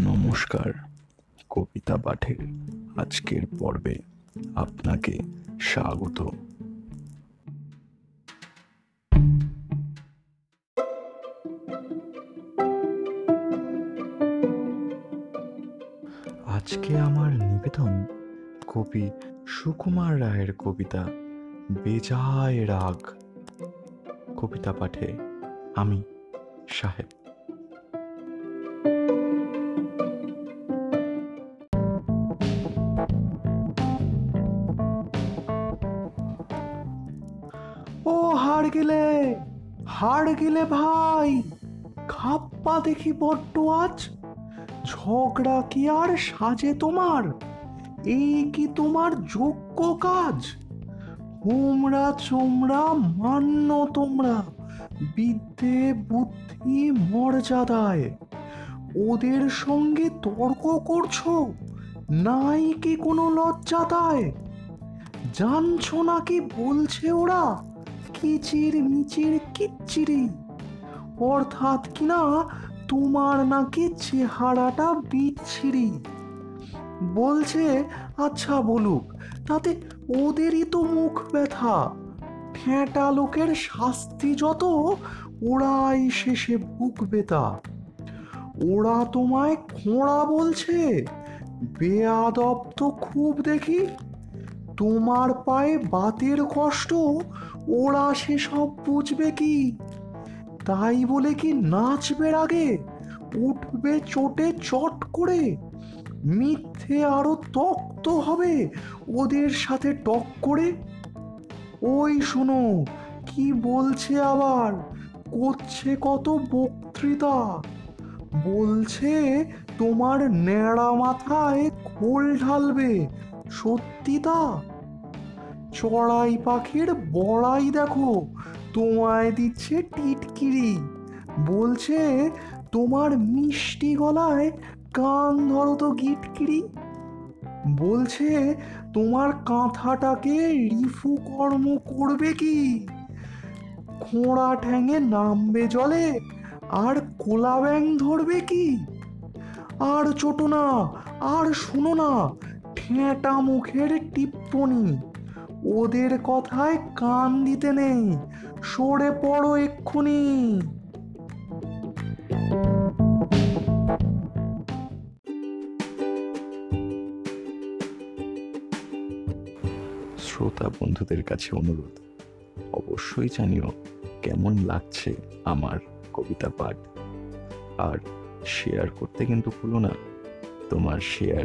নমস্কার, কবিতা পাঠের আজকের পর্বে আপনাকে স্বাগত। আজকে আমার নিবেদন কবি সুকুমার রায়ের কবিতা, বেজায় রাগ। কবিতা পাঠে আমি সাহেব। হার গেলে হার গেলে ভাই, খাপ্পা দেখি বড্ড আজ। ঝগড়া কি আর সাজে তোমার? এই কি তোমার যোগ্য কাজ? হোমরা চোমরা মান্য তোমরা, বিদ্যে বুদ্ধি মর্যাদায়। ওদের সঙ্গে তর্ক করছ? নাই কি কোনো লজ্জা লজ্জাতায় জানছো নাকি বলছে ওরা? কিচির মিচির কিচ্চিরি। অর্থাৎ কিনা তোমার নাকি চেহারাটা বিচ্ছিরি। বলছে আচ্ছা বলুক, তাতে ওদেরই তো মুখ ব্যথা। ঠেঁটা লোকের শাস্তি যত, ওরাই শেষে ভুগবে তা। ওরা তোমায় খোঁড়া বলছে। বেয়াদব তো খুব দেখি। তোমার পায়ে বাতের কষ্ট, ওরা সেসব বুঝবে কি? তাই বলে কি নাচবে আগে উঠবে চোটে চট করে? মিথ্যে আরও তক্ত হবে ওদের সাথে টক করে? ওই শোনো, কি বলছে আবার? করছে কত বক্তৃতা? বলছে তোমার ন্যাড়া মাথায় খোল ঢালবে সত্যি তা? চড়াই পাখির বড়াই দেখো, তোমায় দিচ্ছে টিটকিরি। বলছে, তোমার মিষ্টি গলায় কান ধরো তো গিটকিরি। বলছে, তোমার কাঁথাটাকে রিফু কর্ম করবে কি? খোঁড়া ঠ্যাঙে নামবে জলে, আর কোলা ব্যাং ধরবে কি? আর ছোট না, আর শুনো না ঠেঁটা মুখের টিপ্পনি। ওদের কথায় কান দিতে নেই। সরে পড়ো এক্ষুনি। শ্রোতা বন্ধুদের কাছে অনুরোধ, অবশ্যই জানিও কেমন লাগছে আমার কবিতা পাঠ। আর শেয়ার করতে কিন্তু ভুলো না। তোমার শেয়ার